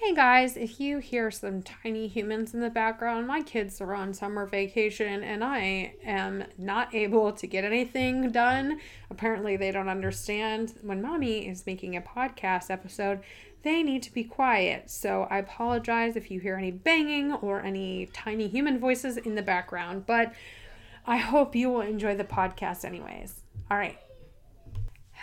Hey guys, if you hear some tiny humans in the background, my kids are on summer vacation and I am not able to get anything done. Apparently, they don't understand when mommy is making a podcast episode, they need to be quiet. So I apologize if you hear any banging or any tiny human voices in the background, but I hope you will enjoy the podcast, anyways. All right,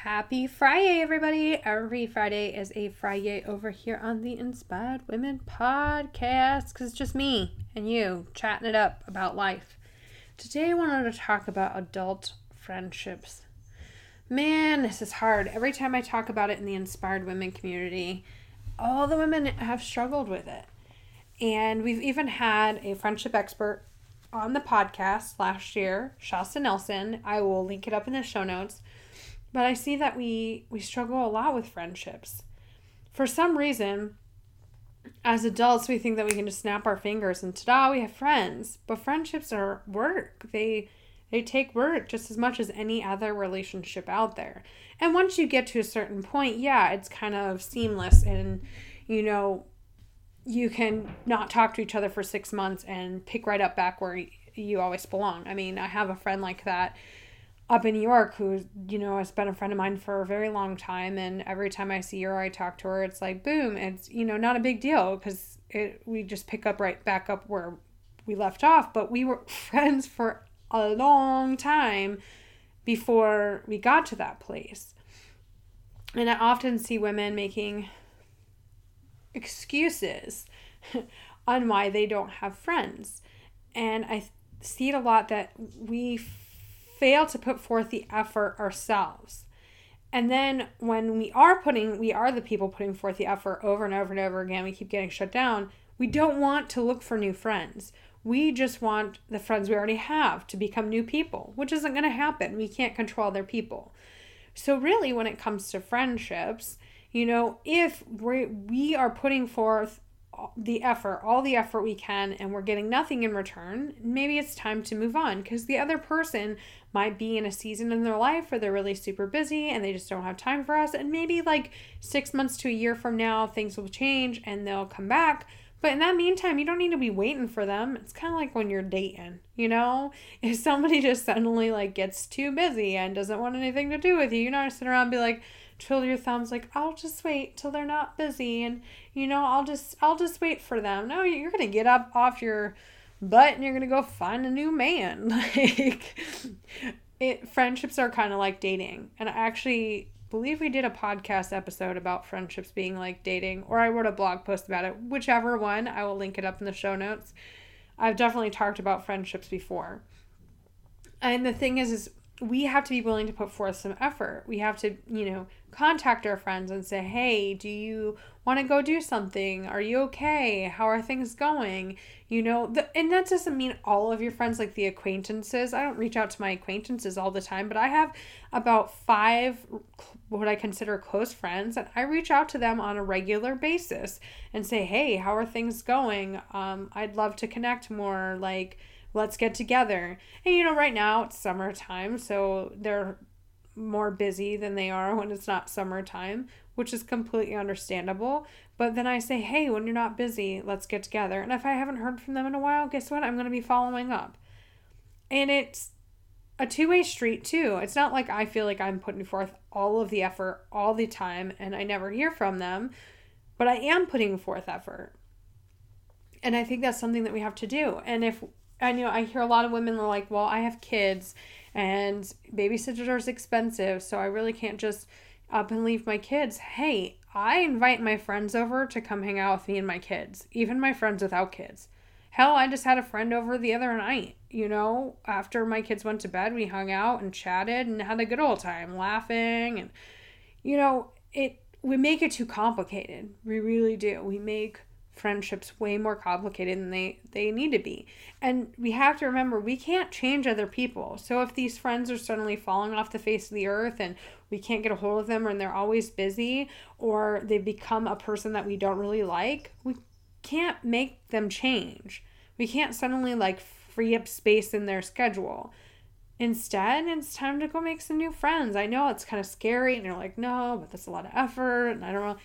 Happy Friday, everybody. Every Friday is a Fri-YAY over here on the Inspired Women podcast because it's just me and you chatting it up about life. Today, I wanted to talk about adult friendships. Man, this is hard. Every time I talk about it in the Inspired Women community, all the women have struggled with it. And we've even had a friendship expert on the podcast last year, Shasta Nelson. I will link it up in the show notes but I see that we we struggle a lot with friendships. For some reason, as adults, we think that we can just snap our fingers and ta-da, we have friends. But friendships are work. They they take work just as much as any other relationship out there. And once you get to a certain point, yeah, it's kind of seamless and you know, you can not talk to each other for 6 months and pick right up back where you always belong. I mean, I have a friend like that up in New York who, you know, has been a friend of mine for a very long time. And every time I see her or I talk to her, it's like, boom, it's, you know, not a big deal because it, we just pick up right back up where we left off. But we were friends for a long time before we got to that place. And I often see women making excuses on why they don't have friends. And I see it a lot that we fail to put forth the effort ourselves. And then when we are putting, we are the people putting forth the effort over and over and over again, we keep getting shut down. We don't want to look for new friends. We just want the friends we already have to become new people, which isn't going to happen. We can't control their people. So, really, when it comes to friendships, you know, if we we are putting forth the effort, all the effort we can, and we're getting nothing in return, maybe it's time to move on because the other person might be in a season in their life where they're really super busy and they just don't have time for us. And maybe like six months to a year from now, things will change and they'll come back. But in that meantime, you don't need to be waiting for them. It's kind of like when you're dating, you know? If somebody just suddenly like gets too busy and doesn't want anything to do with you, you're not sit around and be like, twiddle your thumbs like i'll just wait till they're not busy and you know i'll just i'll just wait for them. No you're gonna get up off your butt and you're gonna go find a new man. Like it friendships are kind of like dating and i actually believe we did a podcast episode about friendships being like dating or i wrote a blog post about it whichever one i will link it up in the show notes. I've definitely talked about friendships before. And the thing is is we have to be willing to put forth some effort. We have to, you know, contact our friends and say, hey, do you want to go do something? Are you okay? How are things going? You know, the, and that doesn't mean all of your friends, like the acquaintances. I don't reach out to my acquaintances all the time, but I have about five what I consider close friends, and I reach out to them on a regular basis and say, hey, how are things going? Um, I'd love to connect more. Like, let's get together. And you know, right now it's summertime, so they're more busy than they are when it's not summertime, which is completely understandable. But then I say, hey, when you're not busy, let's get together. And if I haven't heard from them in a while, guess what? I'm going to be following up. And it's a two way street, too. It's not like I feel like I'm putting forth all of the effort all the time and I never hear from them, but I am putting forth effort. And I think that's something that we have to do. And if I know I hear a lot of women are like, well, I have kids and babysitters are expensive, so I really can't just up and leave my kids. Hey, I invite my friends over to come hang out with me and my kids, even my friends without kids. Hell, I just had a friend over the other night, you know, after my kids went to bed, we hung out and chatted and had a good old time laughing and you know, it we make it too complicated. We really do. We make friendships way more complicated than they they need to be. And we have to remember we can't change other people. So if these friends are suddenly falling off the face of the earth and we can't get a hold of them and they're always busy or they become a person that we don't really like we can't make them change. We can't suddenly like free up space in their schedule. Instead it's time to go make some new friends. I know it's kind of scary and you're like no but that's a lot of effort and i don't know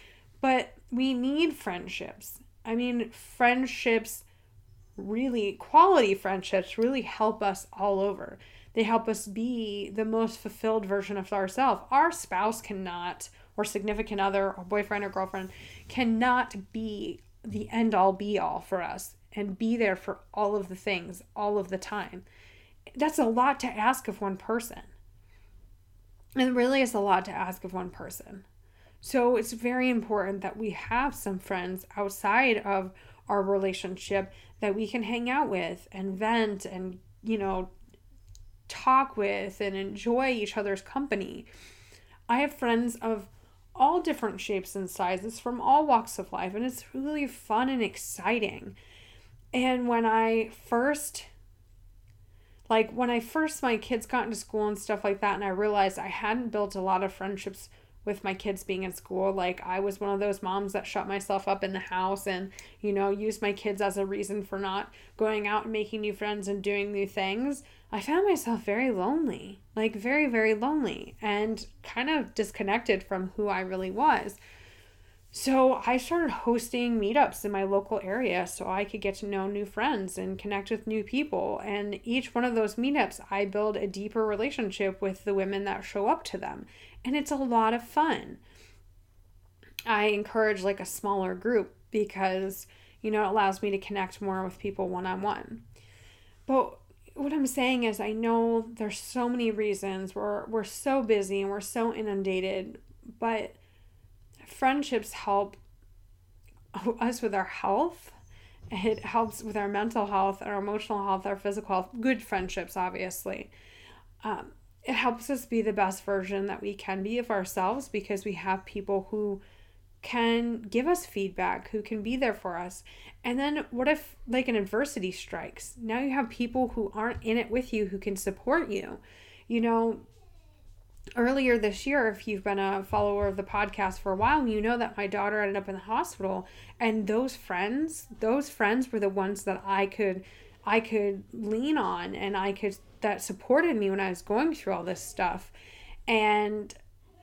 but we need friendships I mean, friendships really, quality friendships really help us all over. They help us be the most fulfilled version of ourselves. Our spouse cannot, or significant other, or boyfriend or girlfriend, cannot be the end all be all for us and be there for all of the things all of the time. That's a lot to ask of one person. It really is a lot to ask of one person. So it's very important that we have some friends outside of our relationship that we can hang out with and vent and, you know, talk with and enjoy each other's company. I have friends of all different shapes and sizes from all walks of life, and it's really fun and exciting. And when I first like when I first my kids got into school and stuff like that and I realized I hadn't built a lot of friendships with my kids being in school. Like I was one of those moms that shut myself up in the house and, you know, used my kids as a reason for not going out and making new friends and doing new things. I found myself very lonely, like very, very lonely and kind of disconnected from who I really was. So I started hosting meetups in my local area so I could get to know new friends and connect with new people. And each one of those meetups, I build a deeper relationship with the women that show up to them and it's a lot of fun. I encourage like a smaller group because you know it allows me to connect more with people one on one. But what I'm saying is I know there's so many reasons we're we're so busy and we're so inundated, but friendships help us with our health. It helps with our mental health, our emotional health, our physical health. Good friendships, obviously. Um, it helps us be the best version that we can be of ourselves because we have people who can give us feedback, who can be there for us. And then what if like an adversity strikes? Now you have people who aren't in it with you who can support you. You know, earlier this year, if you've been a follower of the podcast for a while, you know that my daughter ended up in the hospital and those friends, those friends were the ones that I could I could lean on and I could that supported me when I was going through all this stuff. And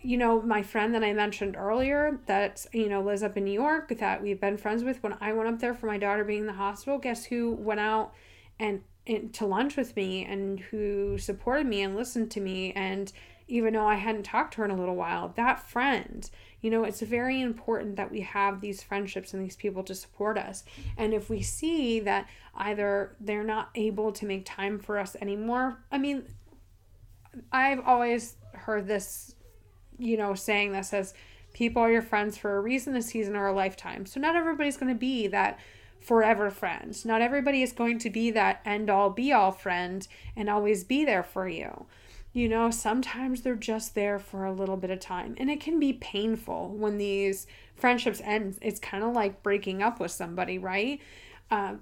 you know, my friend that I mentioned earlier that, you know, lives up in New York that we've been friends with when I went up there for my daughter being in the hospital, guess who went out and, and to lunch with me and who supported me and listened to me and even though I hadn't talked to her in a little while, that friend, you know, it's very important that we have these friendships and these people to support us. And if we see that either they're not able to make time for us anymore, I mean, I've always heard this, you know, saying that says people are your friends for a reason, a season, or a lifetime. So not everybody's going to be that forever friend. Not everybody is going to be that end all be all friend and always be there for you. You know, sometimes they're just there for a little bit of time. And it can be painful when these friendships end. It's kind of like breaking up with somebody, right? Uh,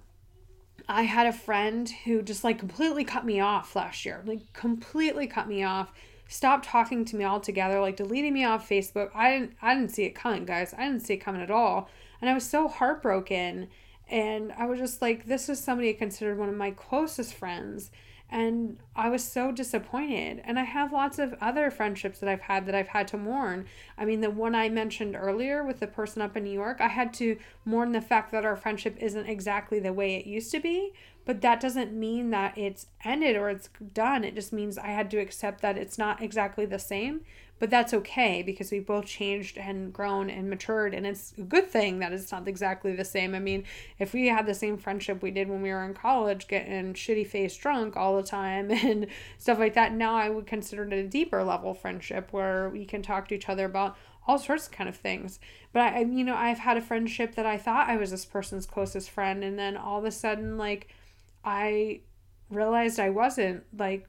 I had a friend who just like completely cut me off last year, like completely cut me off, stopped talking to me altogether, like deleting me off Facebook. I didn't I didn't see it coming, guys. I didn't see it coming at all. And I was so heartbroken. And I was just like, this is somebody I considered one of my closest friends and I was so disappointed. And I have lots of other friendships that I've had that I've had to mourn. I mean, the one I mentioned earlier with the person up in New York, I had to mourn the fact that our friendship isn't exactly the way it used to be. But that doesn't mean that it's ended or it's done. It just means I had to accept that it's not exactly the same. But that's okay because we both changed and grown and matured. And it's a good thing that it's not exactly the same. I mean, if we had the same friendship we did when we were in college, getting shitty face drunk all the time and stuff like that, now I would consider it a deeper level friendship where we can talk to each other about all sorts of kind of things. But I, you know, I've had a friendship that I thought I was this person's closest friend, and then all of a sudden, like, I realized I wasn't. Like,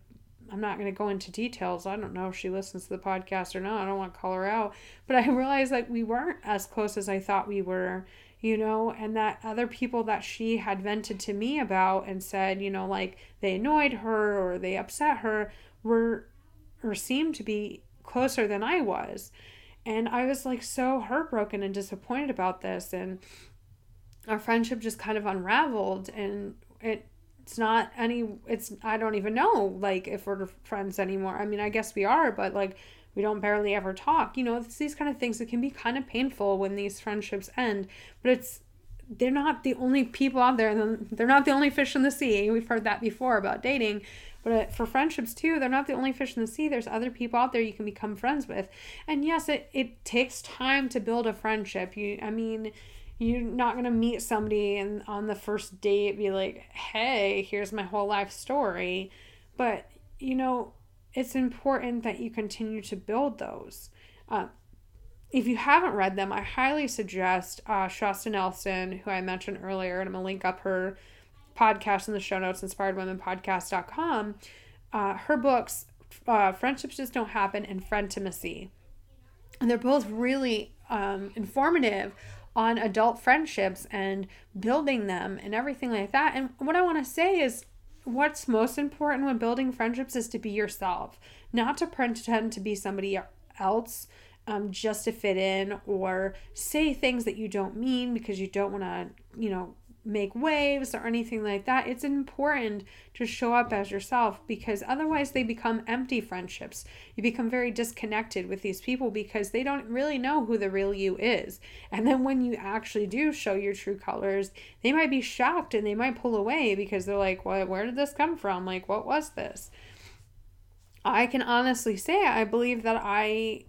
I'm not going to go into details. I don't know if she listens to the podcast or not. I don't want to call her out. But I realized that we weren't as close as I thought we were. you know, and that other people that she had vented to me about and said, you know, like they annoyed her or they upset her were or seemed to be closer than I was. And I was like so heartbroken and disappointed about this and our friendship just kind of unraveled and it it's not any it's I don't even know like if we're friends anymore. I mean, I guess we are, but like we don't barely ever talk. You know, it's these kind of things that can be kind of painful when these friendships end, but it's they're not the only people out there they're not the only fish in the sea. We've heard that before about dating. But uh, for friendships too, they're not the only fish in the sea. There's other people out there you can become friends with. And yes, it, it takes time to build a friendship. You I mean, you're not gonna meet somebody and on the first date be like, hey, here's my whole life story. But you know, it's important that you continue to build those. Uh, if you haven't read them, I highly suggest uh, Shasta Nelson, who I mentioned earlier, and I'm gonna link up her podcast in the show notes, inspiredwomenpodcast.com. Uh, her books, uh, Friendships Just Don't Happen and Frientimacy. And they're both really um, informative on adult friendships and building them and everything like that. And what I want to say is what's most important when building friendships is to be yourself, not to pretend to be somebody else um, just to fit in or say things that you don't mean because you don't want to, you know, make waves or anything like that. It's important to show up as yourself because otherwise they become empty friendships. You become very disconnected with these people because they don't really know who the real you is. And then when you actually do show your true colors, they might be shocked and they might pull away because they're like, "What? Where did this come from? Like, what was this?" I can honestly say I believe that I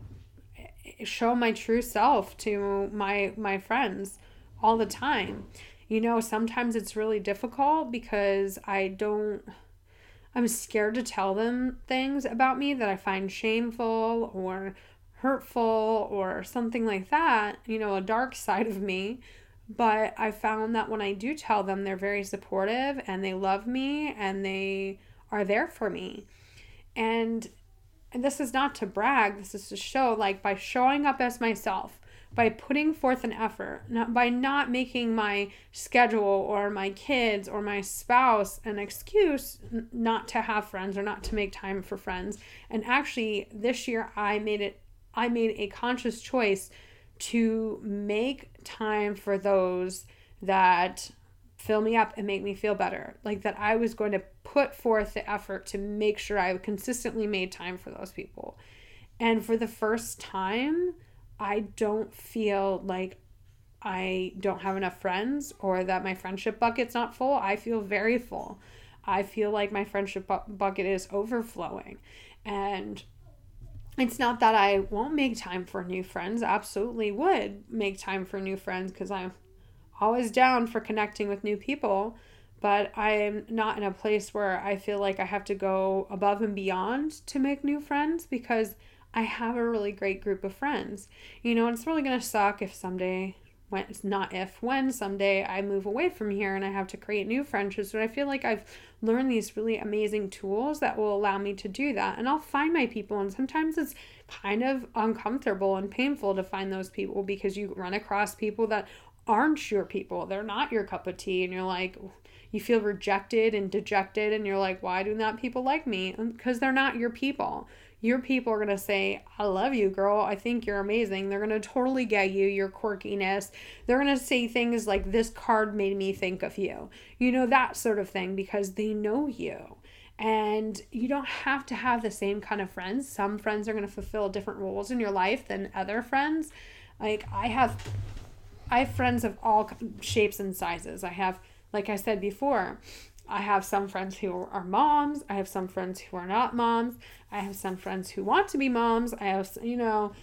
show my true self to my my friends all the time you know, sometimes it's really difficult because I don't, I'm scared to tell them things about me that I find shameful or hurtful or something like that, you know, a dark side of me. But I found that when I do tell them, they're very supportive and they love me and they are there for me. And and this is not to brag, this is to show like by showing up as myself, by putting forth an effort, not by not making my schedule or my kids or my spouse an excuse not to have friends or not to make time for friends. And actually this year I made it I made a conscious choice to make time for those that fill me up and make me feel better. Like that I was going to put forth the effort to make sure I consistently made time for those people. And for the first time, I don't feel like I don't have enough friends or that my friendship bucket's not full. I feel very full. I feel like my friendship bu- bucket is overflowing. And it's not that I won't make time for new friends. Absolutely would make time for new friends because I'm always down for connecting with new people. But I'm not in a place where I feel like I have to go above and beyond to make new friends because I have a really great group of friends. You know, it's really going to suck if someday, when not if, when someday I move away from here and I have to create new friendships. But I feel like I've learned these really amazing tools that will allow me to do that. And I'll find my people. And sometimes it's kind of uncomfortable and painful to find those people because you run across people that aren't your people. They're not your cup of tea. And you're like, you feel rejected and dejected. And you're like, why do not people like me? Um, because they're not your people your people are going to say, I love you, girl. I think you're amazing. They're going to totally get you, your quirkiness. They're going to say things like, This card made me think of you. You know, that sort of thing because they know you. And you don't have to have the same kind of friends. Some friends are going to fulfill different roles in your life than other friends. Like, I have. I have friends of all shapes and sizes. I have, like I said before, I have some friends who are moms. I have some friends who are not moms. I have some friends who want to be moms. I have, you know,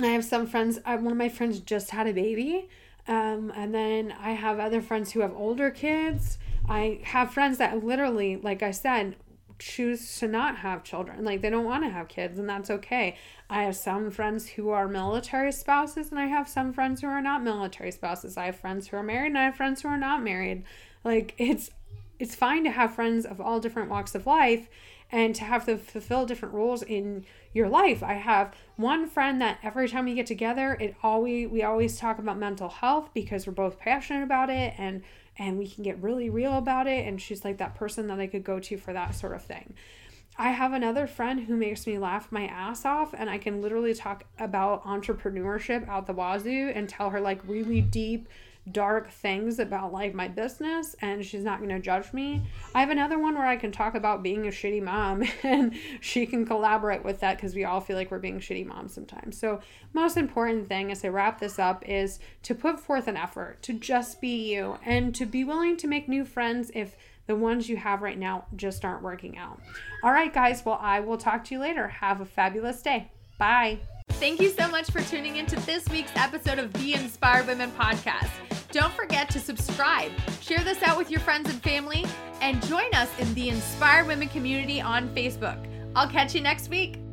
I have some friends. I, one of my friends just had a baby. Um, and then I have other friends who have older kids. I have friends that literally, like I said, choose to not have children. Like they don't want to have kids, and that's okay. I have some friends who are military spouses, and I have some friends who are not military spouses. I have friends who are married, and I have friends who are not married. Like it's it's fine to have friends of all different walks of life and to have to fulfill different roles in your life. I have one friend that every time we get together, it always we always talk about mental health because we're both passionate about it and and we can get really real about it and she's like that person that I could go to for that sort of thing. I have another friend who makes me laugh my ass off, and I can literally talk about entrepreneurship out the wazoo and tell her like really deep, dark things about like my business and she's not going to judge me. I have another one where I can talk about being a shitty mom and she can collaborate with that because we all feel like we're being shitty moms sometimes. So, most important thing as I wrap this up is to put forth an effort to just be you and to be willing to make new friends if the ones you have right now just aren't working out. All right, guys. Well, I will talk to you later. Have a fabulous day. Bye. Thank you so much for tuning into this week's episode of the Inspired Women podcast. Don't forget to subscribe, share this out with your friends and family, and join us in the Inspired Women community on Facebook. I'll catch you next week.